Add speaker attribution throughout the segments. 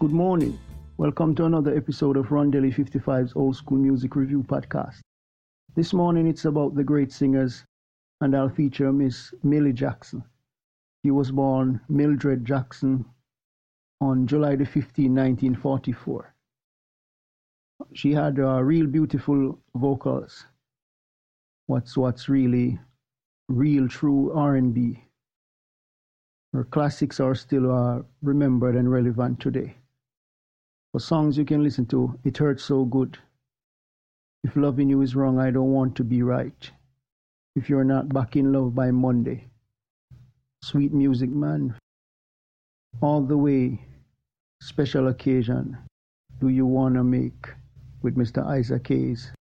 Speaker 1: Good morning. Welcome to another episode of Rondelle 55's Old School Music Review Podcast. This morning it's about the great singers, and I'll feature Miss Millie Jackson. She was born Mildred Jackson on July the 15, 1944. She had uh, real beautiful vocals. What's what's really real true R&B. Her classics are still uh, remembered and relevant today. For songs you can listen to, It Hurts So Good. If loving you is wrong, I don't want to be right. If you're not back in love by Monday. Sweet music, man. All the way. Special occasion. Do you wanna make with Mr. Isaac Hayes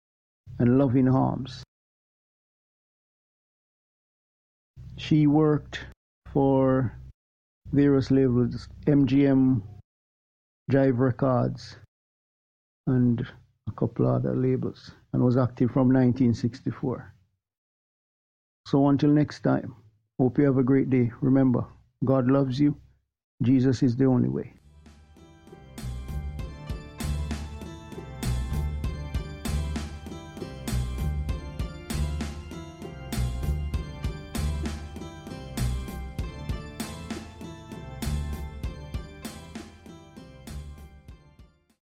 Speaker 1: and Loving Arms. She worked for various labels, MGM Jive Records, and a couple other labels, and was active from 1964. So until next time, hope you have a great day. Remember, God loves you. Jesus is the only way.